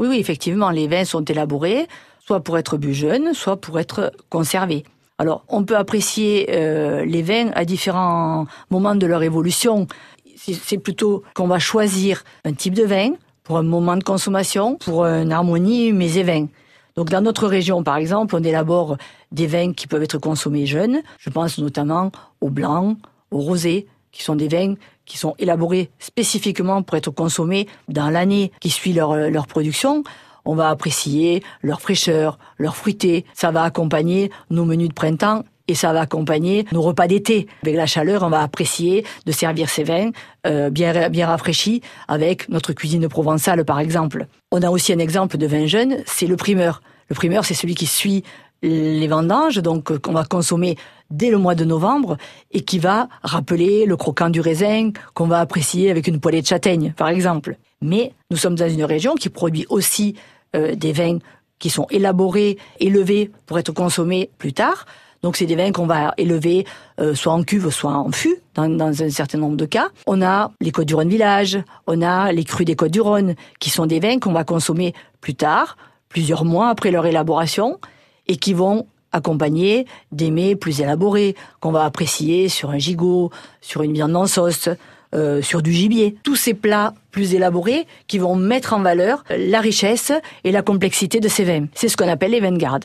Oui, oui, effectivement, les vins sont élaborés soit pour être bu jeune, soit pour être conservés. Alors, on peut apprécier euh, les vins à différents moments de leur évolution. C'est plutôt qu'on va choisir un type de vin pour un moment de consommation, pour une harmonie mais et vins. Donc, dans notre région, par exemple, on élabore des vins qui peuvent être consommés jeunes. Je pense notamment au blanc, au rosé, qui sont des vins qui sont élaborés spécifiquement pour être consommés dans l'année qui suit leur, leur production on va apprécier leur fraîcheur, leur fruité. Ça va accompagner nos menus de printemps et ça va accompagner nos repas d'été. Avec la chaleur, on va apprécier de servir ces vins euh, bien, bien rafraîchis avec notre cuisine provençale, par exemple. On a aussi un exemple de vin jeune, c'est le primeur. Le primeur, c'est celui qui suit les vendanges, donc euh, qu'on va consommer dès le mois de novembre et qui va rappeler le croquant du raisin qu'on va apprécier avec une poêlée de châtaigne, par exemple. Mais nous sommes dans une région qui produit aussi euh, des vins qui sont élaborés, élevés pour être consommés plus tard. Donc c'est des vins qu'on va élever euh, soit en cuve, soit en fût, dans, dans, un certain nombre de cas. On a les Côtes du Rhône Village, on a les crus des Côtes du Rhône, qui sont des vins qu'on va consommer plus tard, plusieurs mois après leur élaboration, et qui vont accompagner des mets plus élaborés, qu'on va apprécier sur un gigot, sur une viande en sauce, euh, sur du gibier. Tous ces plats plus élaborés qui vont mettre en valeur la richesse et la complexité de ces vins. C'est ce qu'on appelle les vins de garde.